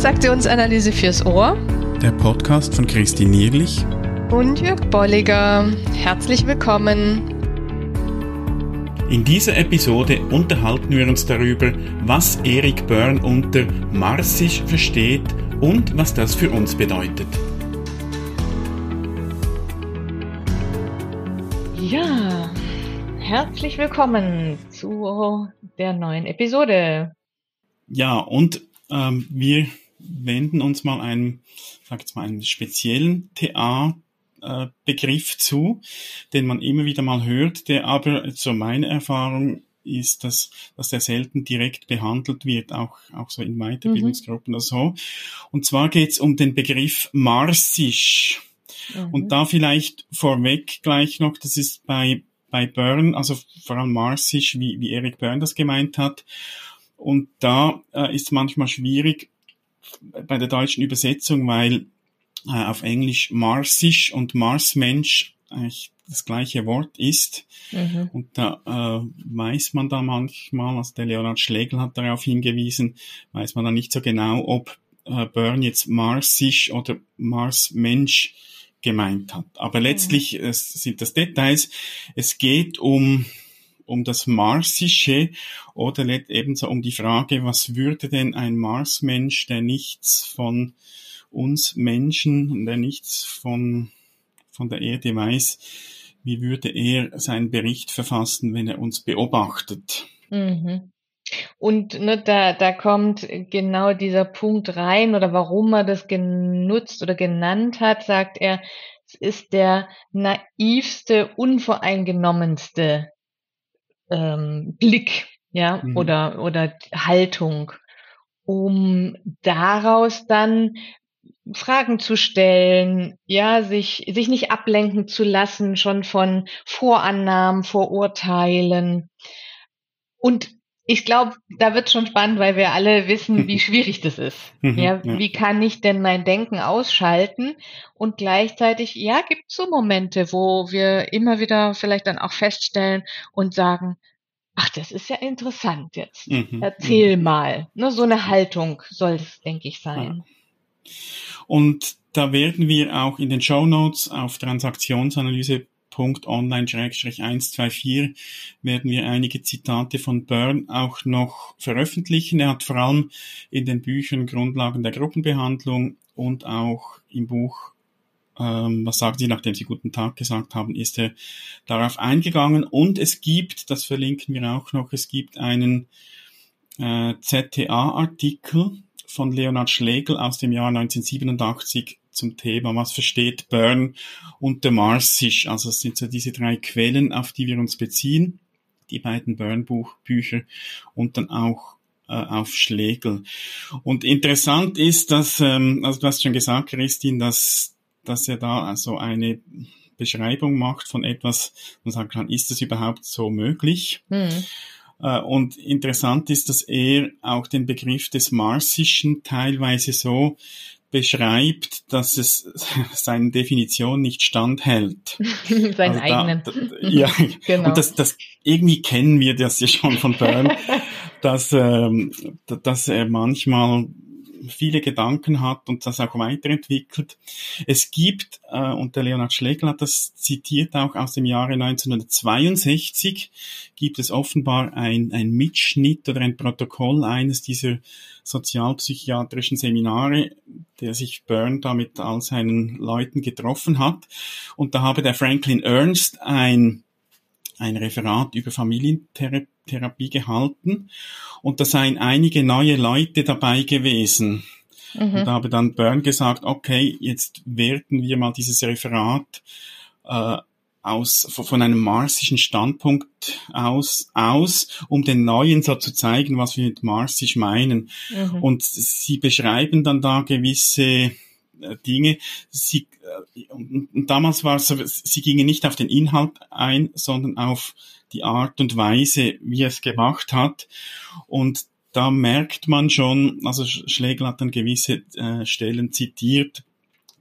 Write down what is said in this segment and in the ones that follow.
Transaktionsanalyse fürs Ohr. Der Podcast von Christine Nierlich und Jörg Bolliger. Herzlich willkommen. In dieser Episode unterhalten wir uns darüber, was Erik Byrne unter Marsisch versteht und was das für uns bedeutet. Ja, herzlich willkommen zu der neuen Episode. Ja, und ähm, wir wenden uns mal einem, sag jetzt mal, einem speziellen TA-Begriff zu, den man immer wieder mal hört, der aber, so meine Erfahrung, ist, dass, dass der selten direkt behandelt wird, auch, auch so in Weiterbildungsgruppen mhm. oder so. Und zwar geht es um den Begriff Marsisch. Mhm. Und da vielleicht vorweg gleich noch, das ist bei, bei Byrne, also vor allem Marsisch, wie, wie Eric Byrne das gemeint hat. Und da äh, ist manchmal schwierig bei der deutschen Übersetzung, weil äh, auf Englisch Marsisch und Marsmensch eigentlich das gleiche Wort ist. Mhm. Und da äh, weiß man da manchmal, also der Leonard Schlegel hat darauf hingewiesen, weiß man da nicht so genau, ob äh, Byrne jetzt Marsisch oder Marsmensch gemeint hat. Aber letztlich mhm. es sind das Details. Es geht um um das Marsische oder ebenso um die Frage, was würde denn ein Marsmensch, der nichts von uns Menschen, der nichts von, von der Erde weiß, wie würde er seinen Bericht verfassen, wenn er uns beobachtet? Mhm. Und ne, da, da kommt genau dieser Punkt rein oder warum er das genutzt oder genannt hat, sagt er, es ist der naivste, unvoreingenommenste ähm, Blick, ja, mhm. oder, oder Haltung, um daraus dann Fragen zu stellen, ja, sich, sich nicht ablenken zu lassen, schon von Vorannahmen, Vorurteilen. Und ich glaube, da wird schon spannend, weil wir alle wissen, wie schwierig das ist. Mhm, ja, wie kann ich denn mein Denken ausschalten? Und gleichzeitig, ja, gibt es so Momente, wo wir immer wieder vielleicht dann auch feststellen und sagen, ach, das ist ja interessant jetzt. Mhm, Erzähl mhm. mal. Ne, so eine Haltung soll es, denke ich, sein. Und da werden wir auch in den Show Notes auf Transaktionsanalyse online-124 werden wir einige Zitate von Byrne auch noch veröffentlichen. Er hat vor allem in den Büchern Grundlagen der Gruppenbehandlung und auch im Buch ähm, was sagen Sie, nachdem Sie guten Tag gesagt haben, ist er darauf eingegangen. Und es gibt, das verlinken wir auch noch, es gibt einen äh, ZTA-Artikel von Leonard Schlegel aus dem Jahr 1987 zum Thema, was versteht Byrne unter Marsisch. Also es sind so diese drei Quellen, auf die wir uns beziehen, die beiden Byrne-Bücher und dann auch äh, auf Schlegel. Und interessant ist, dass, ähm, also du hast schon gesagt, Christine, dass, dass er da also eine Beschreibung macht von etwas und sagen kann, ist das überhaupt so möglich? Mhm. Und interessant ist, dass er auch den Begriff des Marsischen teilweise so beschreibt, dass es seine Definition nicht standhält. Seinen also eigenen. Da, ja, genau. Und das, das irgendwie kennen wir das ja schon von Byrne, dass, ähm, dass er manchmal viele Gedanken hat und das auch weiterentwickelt. Es gibt, äh, und der Leonhard Schlegel hat das zitiert auch aus dem Jahre 1962, gibt es offenbar ein, ein Mitschnitt oder ein Protokoll eines dieser sozialpsychiatrischen Seminare, der sich Byrne da mit all seinen Leuten getroffen hat. Und da habe der Franklin Ernst ein ein Referat über Familientherapie gehalten und da seien einige neue Leute dabei gewesen. Mhm. Und da habe dann Byrne gesagt, okay, jetzt werten wir mal dieses Referat äh, aus, von einem marsischen Standpunkt aus, aus, um den Neuen so zu zeigen, was wir mit marsisch meinen. Mhm. Und sie beschreiben dann da gewisse äh, Dinge. Sie, äh, und damals war es so, sie gingen nicht auf den Inhalt ein, sondern auf die Art und Weise, wie er es gemacht hat. Und da merkt man schon, also Schlegel hat dann gewisse äh, Stellen zitiert,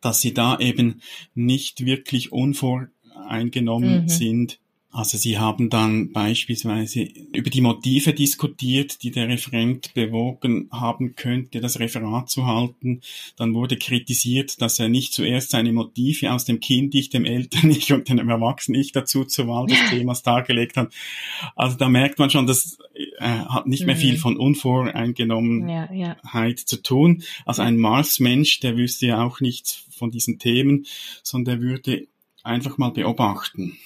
dass sie da eben nicht wirklich unvoreingenommen mhm. sind Also Sie haben dann beispielsweise über die Motive diskutiert, die der Referent bewogen haben könnte, das Referat zu halten. Dann wurde kritisiert, dass er nicht zuerst seine Motive aus dem Kind-Ich, dem Eltern-Ich und dem Erwachsenen-Ich dazu zur Wahl des Themas dargelegt hat. Also da merkt man schon, das äh, hat nicht mehr viel mhm. von Unvoreingenommenheit ja, ja. zu tun. Also ein Mars-Mensch, der wüsste ja auch nichts von diesen Themen, sondern der würde einfach mal beobachten.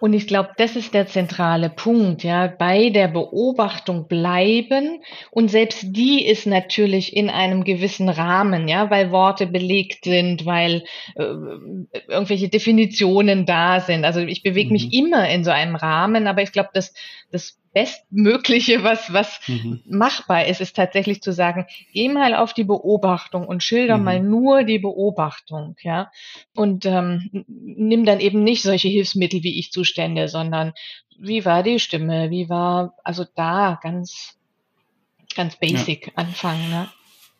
Und ich glaube, das ist der zentrale Punkt, ja, bei der Beobachtung bleiben. Und selbst die ist natürlich in einem gewissen Rahmen, ja, weil Worte belegt sind, weil äh, irgendwelche Definitionen da sind. Also ich bewege mhm. mich immer in so einem Rahmen, aber ich glaube, das, das Bestmögliche, was, was mhm. machbar ist, ist tatsächlich zu sagen, geh mal auf die Beobachtung und schilder mhm. mal nur die Beobachtung, ja. Und ähm, nimm dann eben nicht solche Hilfsmittel wie ich Zustände, sondern wie war die Stimme, wie war, also da ganz, ganz basic ja. anfangen, ne?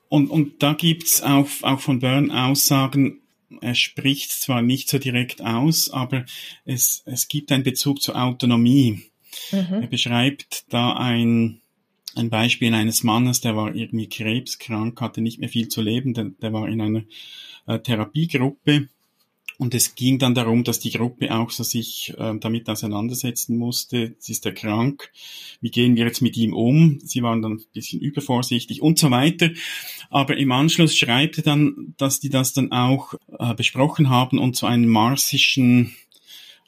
Und, und da gibt's auch, auch von Byrne Aussagen, er spricht zwar nicht so direkt aus, aber es, es gibt einen Bezug zur Autonomie. Mhm. Er beschreibt da ein, ein Beispiel eines Mannes, der war irgendwie krebskrank, hatte nicht mehr viel zu leben, der, der war in einer äh, Therapiegruppe und es ging dann darum, dass die Gruppe auch so sich äh, damit auseinandersetzen musste. Jetzt ist er krank. Wie gehen wir jetzt mit ihm um? Sie waren dann ein bisschen übervorsichtig und so weiter. Aber im Anschluss schreibt er dann, dass die das dann auch äh, besprochen haben und so einen marsischen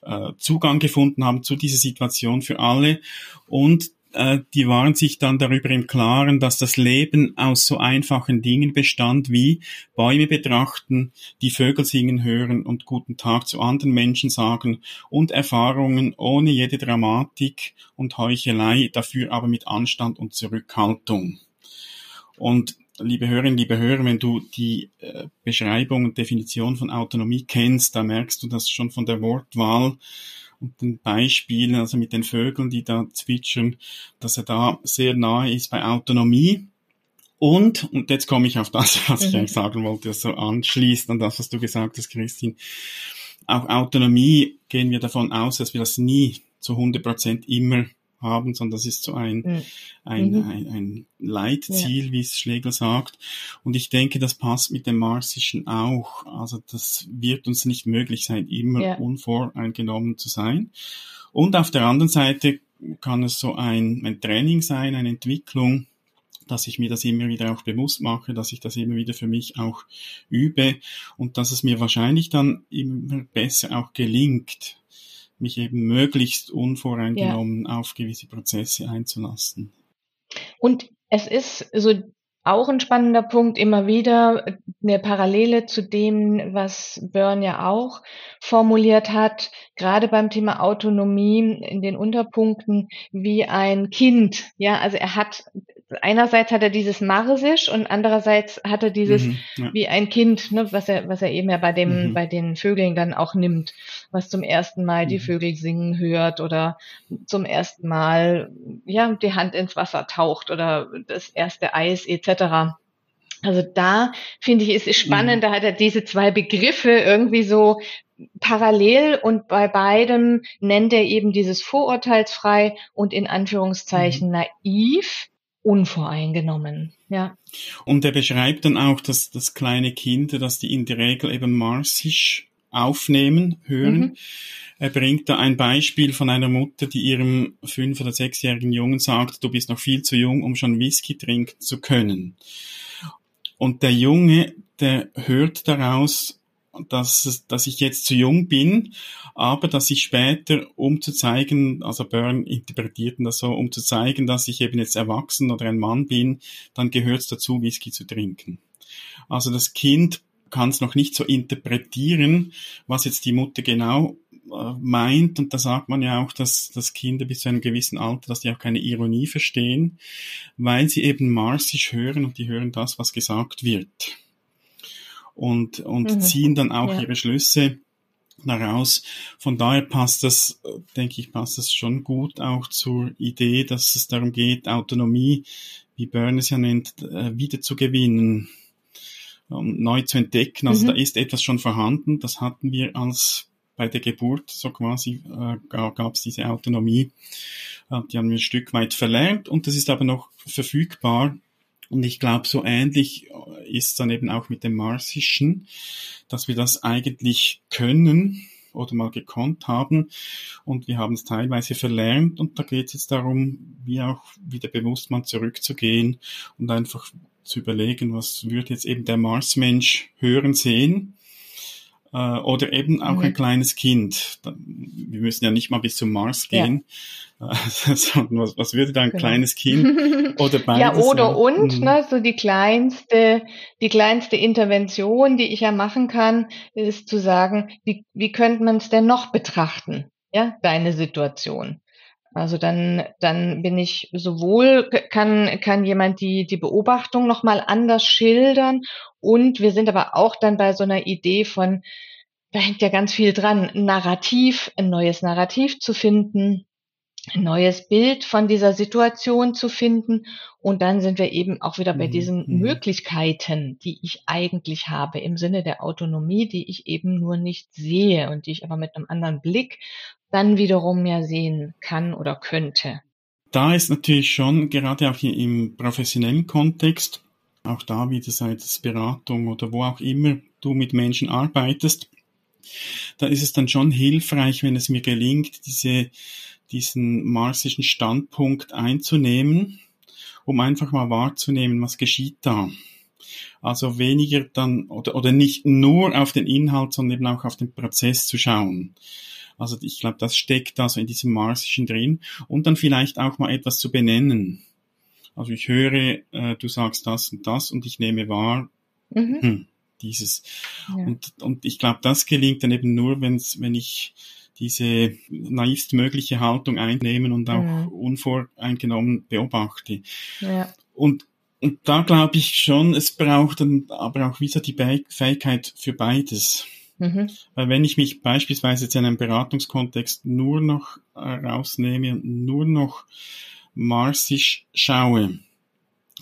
äh, Zugang gefunden haben zu dieser Situation für alle und äh, die waren sich dann darüber im Klaren, dass das Leben aus so einfachen Dingen bestand wie Bäume betrachten, die Vögel singen hören und guten Tag zu anderen Menschen sagen und Erfahrungen ohne jede Dramatik und Heuchelei, dafür aber mit Anstand und Zurückhaltung. Und liebe Hörerinnen, liebe Hörer, wenn du die äh, Beschreibung und Definition von Autonomie kennst, da merkst du das schon von der Wortwahl und den Beispielen, also mit den Vögeln, die da zwitschern, dass er da sehr nahe ist bei Autonomie. Und, und jetzt komme ich auf das, was mhm. ich eigentlich sagen wollte, das so anschließt an das, was du gesagt hast, Christine. Auch Autonomie gehen wir davon aus, dass wir das nie zu 100 Prozent immer haben, sondern das ist so ein, mhm. ein, ein, ein Leitziel, ja. wie es Schlegel sagt. Und ich denke, das passt mit dem Marsischen auch. Also das wird uns nicht möglich sein, immer ja. unvoreingenommen zu sein. Und auf der anderen Seite kann es so ein, ein Training sein, eine Entwicklung, dass ich mir das immer wieder auch bewusst mache, dass ich das immer wieder für mich auch übe und dass es mir wahrscheinlich dann immer besser auch gelingt, mich eben möglichst unvoreingenommen ja. auf gewisse Prozesse einzulassen. Und es ist so auch ein spannender Punkt immer wieder eine Parallele zu dem, was Byrne ja auch formuliert hat, gerade beim Thema Autonomie in den Unterpunkten wie ein Kind. Ja, also er hat einerseits hat er dieses Marsisch und andererseits hat er dieses mhm, ja. wie ein Kind, ne, was er, was er eben ja bei dem, mhm. bei den Vögeln dann auch nimmt, was zum ersten Mal mhm. die Vögel singen hört oder zum ersten Mal, ja, die Hand ins Wasser taucht oder das erste Eis etc. Also da finde ich, ist es spannend, mhm. da hat er diese zwei Begriffe irgendwie so parallel und bei beidem nennt er eben dieses vorurteilsfrei und in Anführungszeichen mhm. naiv unvoreingenommen. Ja. Und er beschreibt dann auch, dass das kleine Kinder, dass die in der Regel eben marsisch aufnehmen, hören. Mhm. Er bringt da ein Beispiel von einer Mutter, die ihrem fünf- oder sechsjährigen Jungen sagt, du bist noch viel zu jung, um schon Whisky trinken zu können. Und der Junge, der hört daraus, dass, dass ich jetzt zu jung bin, aber dass ich später, um zu zeigen, also Byrne interpretierten das so, um zu zeigen, dass ich eben jetzt erwachsen oder ein Mann bin, dann gehört es dazu, Whisky zu trinken. Also das Kind kann es noch nicht so interpretieren, was jetzt die Mutter genau äh, meint. Und da sagt man ja auch, dass, dass Kinder bis zu einem gewissen Alter, dass die auch keine Ironie verstehen, weil sie eben marsisch hören und die hören das, was gesagt wird und, und mhm. ziehen dann auch ja. ihre Schlüsse daraus. Von daher passt das, denke ich, passt das schon gut auch zur Idee, dass es darum geht, Autonomie, wie Byrne es ja nennt, äh, wieder zu gewinnen und neu zu entdecken. Also mhm. da ist etwas schon vorhanden. Das hatten wir als bei der Geburt, so quasi, äh, gab es diese Autonomie. Äh, die haben wir ein Stück weit verlernt und das ist aber noch verfügbar. Und ich glaube, so ähnlich ist dann eben auch mit dem Marsischen, dass wir das eigentlich können oder mal gekonnt haben. Und wir haben es teilweise verlernt. Und da geht es jetzt darum, wie auch wieder bewusst mal zurückzugehen und einfach zu überlegen, was würde jetzt eben der Marsmensch hören, sehen äh, oder eben auch mhm. ein kleines Kind. Wir müssen ja nicht mal bis zum Mars gehen. Ja. was, was würde da ein genau. kleines Kind oder beides? Ja, oder und, mhm. ne, so die kleinste, die kleinste Intervention, die ich ja machen kann, ist zu sagen, wie, wie könnte man es denn noch betrachten? Ja, deine Situation. Also dann, dann bin ich sowohl, kann, kann jemand die, die Beobachtung nochmal anders schildern und wir sind aber auch dann bei so einer Idee von, da hängt ja ganz viel dran, Narrativ, ein neues Narrativ zu finden, ein neues Bild von dieser Situation zu finden. Und dann sind wir eben auch wieder bei mhm. diesen mhm. Möglichkeiten, die ich eigentlich habe im Sinne der Autonomie, die ich eben nur nicht sehe und die ich aber mit einem anderen Blick dann wiederum ja sehen kann oder könnte. Da ist natürlich schon, gerade auch hier im professionellen Kontext, auch da wieder sei es Beratung oder wo auch immer du mit Menschen arbeitest, da ist es dann schon hilfreich, wenn es mir gelingt, diese, diesen marsischen Standpunkt einzunehmen, um einfach mal wahrzunehmen, was geschieht da. Also weniger dann oder, oder nicht nur auf den Inhalt, sondern eben auch auf den Prozess zu schauen. Also ich glaube, das steckt da so in diesem Marsischen drin. Und dann vielleicht auch mal etwas zu benennen. Also ich höre, äh, du sagst das und das und ich nehme wahr, mhm. hm, dieses. Ja. Und, und ich glaube, das gelingt dann eben nur, wenn's, wenn ich diese naivst mögliche Haltung einnehmen und auch mhm. unvoreingenommen beobachte. Ja. Und, und da glaube ich schon, es braucht dann aber auch wieder die Fähigkeit für beides. Mhm. Weil wenn ich mich beispielsweise jetzt in einem Beratungskontext nur noch äh, rausnehme und nur noch marsisch schaue,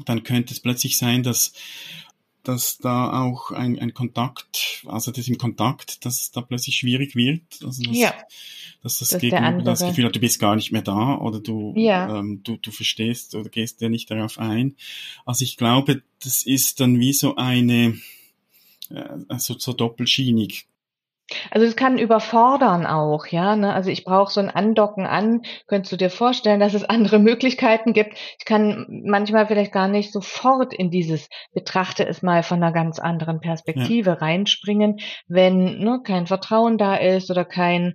dann könnte es plötzlich sein, dass dass da auch ein, ein Kontakt, also das im Kontakt, dass es da plötzlich schwierig wird. Also dass, ja. dass das, das Gegenüber das Gefühl hat, du bist gar nicht mehr da oder du, ja. ähm, du, du verstehst oder gehst ja nicht darauf ein. Also ich glaube, das ist dann wie so eine, also so doppelschienig. Also es kann überfordern auch, ja. Ne? Also ich brauche so ein Andocken an. Könntest du dir vorstellen, dass es andere Möglichkeiten gibt? Ich kann manchmal vielleicht gar nicht sofort in dieses betrachte es mal von einer ganz anderen Perspektive ja. reinspringen, wenn ne, kein Vertrauen da ist oder kein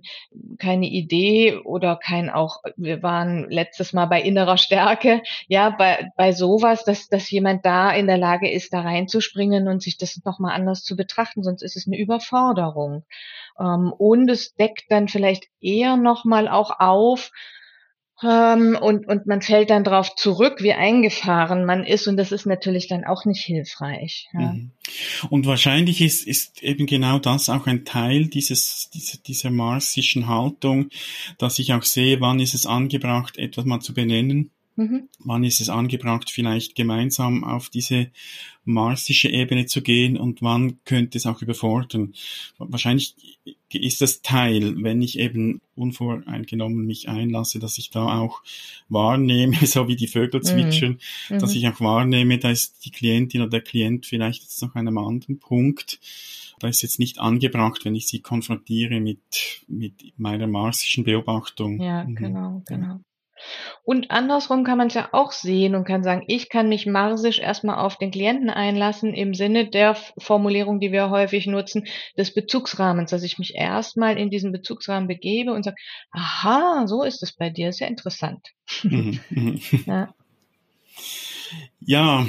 keine Idee oder kein auch. Wir waren letztes Mal bei innerer Stärke, ja, bei bei sowas, dass dass jemand da in der Lage ist, da reinzuspringen und sich das nochmal anders zu betrachten. Sonst ist es eine Überforderung. Ähm, und es deckt dann vielleicht eher nochmal auch auf, ähm, und, und man fällt dann darauf zurück, wie eingefahren man ist. Und das ist natürlich dann auch nicht hilfreich. Ja. Mhm. Und wahrscheinlich ist, ist eben genau das auch ein Teil dieses, dieser, dieser marsischen Haltung, dass ich auch sehe, wann ist es angebracht, etwas mal zu benennen Mhm. Wann ist es angebracht, vielleicht gemeinsam auf diese marsische Ebene zu gehen und wann könnte es auch überfordern? Wahrscheinlich ist das Teil, wenn ich eben unvoreingenommen mich einlasse, dass ich da auch wahrnehme, so wie die Vögel mhm. zwitschern, mhm. dass ich auch wahrnehme, da ist die Klientin oder der Klient vielleicht jetzt noch an einem anderen Punkt. Da ist jetzt nicht angebracht, wenn ich sie konfrontiere mit, mit meiner marsischen Beobachtung. Ja, mhm. genau, genau. Und andersrum kann man es ja auch sehen und kann sagen, ich kann mich marsisch erstmal auf den Klienten einlassen im Sinne der Formulierung, die wir häufig nutzen, des Bezugsrahmens, dass ich mich erstmal in diesen Bezugsrahmen begebe und sage, aha, so ist es bei dir, ist ja interessant. Mhm, mhm. ja. ja,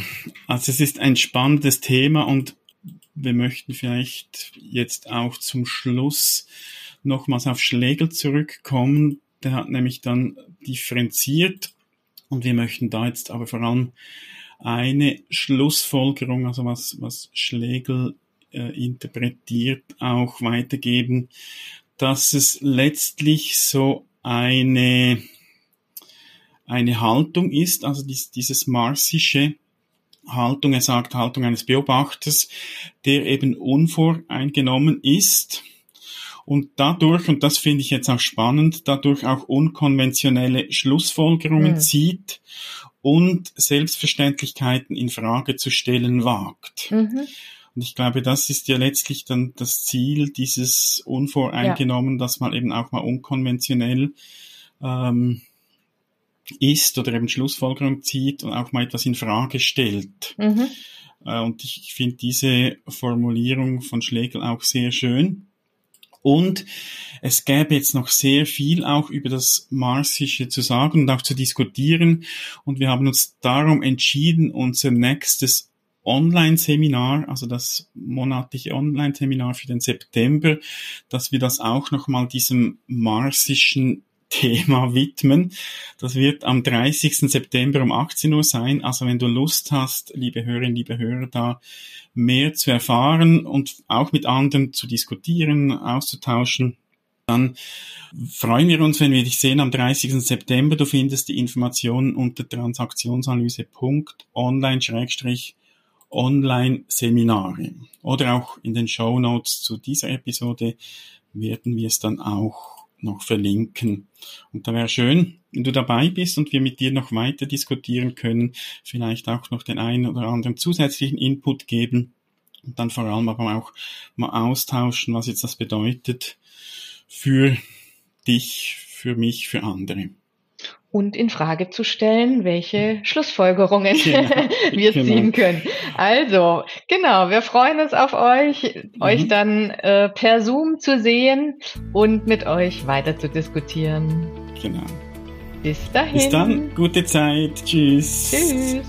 also es ist ein spannendes Thema und wir möchten vielleicht jetzt auch zum Schluss nochmals auf Schlegel zurückkommen, der hat nämlich dann differenziert und wir möchten da jetzt aber vor allem eine Schlussfolgerung, also was, was Schlegel äh, interpretiert, auch weitergeben, dass es letztlich so eine, eine Haltung ist, also dies, dieses marsische Haltung, er sagt Haltung eines Beobachters, der eben unvoreingenommen ist und dadurch, und das finde ich jetzt auch spannend, dadurch auch unkonventionelle Schlussfolgerungen mhm. zieht und Selbstverständlichkeiten in Frage zu stellen wagt. Mhm. Und ich glaube, das ist ja letztlich dann das Ziel dieses Unvoreingenommen, ja. dass man eben auch mal unkonventionell ähm, ist oder eben Schlussfolgerung zieht und auch mal etwas in Frage stellt. Mhm. Äh, und ich finde diese Formulierung von Schlegel auch sehr schön. Und es gäbe jetzt noch sehr viel auch über das Marsische zu sagen und auch zu diskutieren. Und wir haben uns darum entschieden, unser nächstes Online-Seminar, also das monatliche Online-Seminar für den September, dass wir das auch nochmal diesem marsischen Thema widmen. Das wird am 30. September um 18 Uhr sein. Also wenn du Lust hast, liebe Hörerinnen, liebe Hörer, da mehr zu erfahren und auch mit anderen zu diskutieren, auszutauschen, dann freuen wir uns, wenn wir dich sehen am 30. September. Du findest die Informationen unter transaktionsanalyse.online-online-Seminare. Oder auch in den Show Notes zu dieser Episode werden wir es dann auch noch verlinken. Und da wäre schön, wenn du dabei bist und wir mit dir noch weiter diskutieren können, vielleicht auch noch den einen oder anderen zusätzlichen Input geben und dann vor allem aber auch mal austauschen, was jetzt das bedeutet für dich, für mich, für andere und in Frage zu stellen, welche Schlussfolgerungen genau, wir genau. ziehen können. Also, genau, wir freuen uns auf euch, mhm. euch dann äh, per Zoom zu sehen und mit euch weiter zu diskutieren. Genau. Bis dahin. Bis dann, gute Zeit. Tschüss. Tschüss.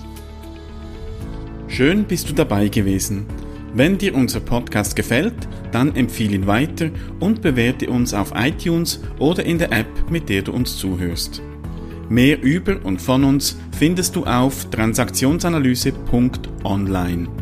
Schön bist du dabei gewesen. Wenn dir unser Podcast gefällt, dann empfehle ihn weiter und bewerte uns auf iTunes oder in der App, mit der du uns zuhörst. Mehr über und von uns findest du auf transaktionsanalyse.online.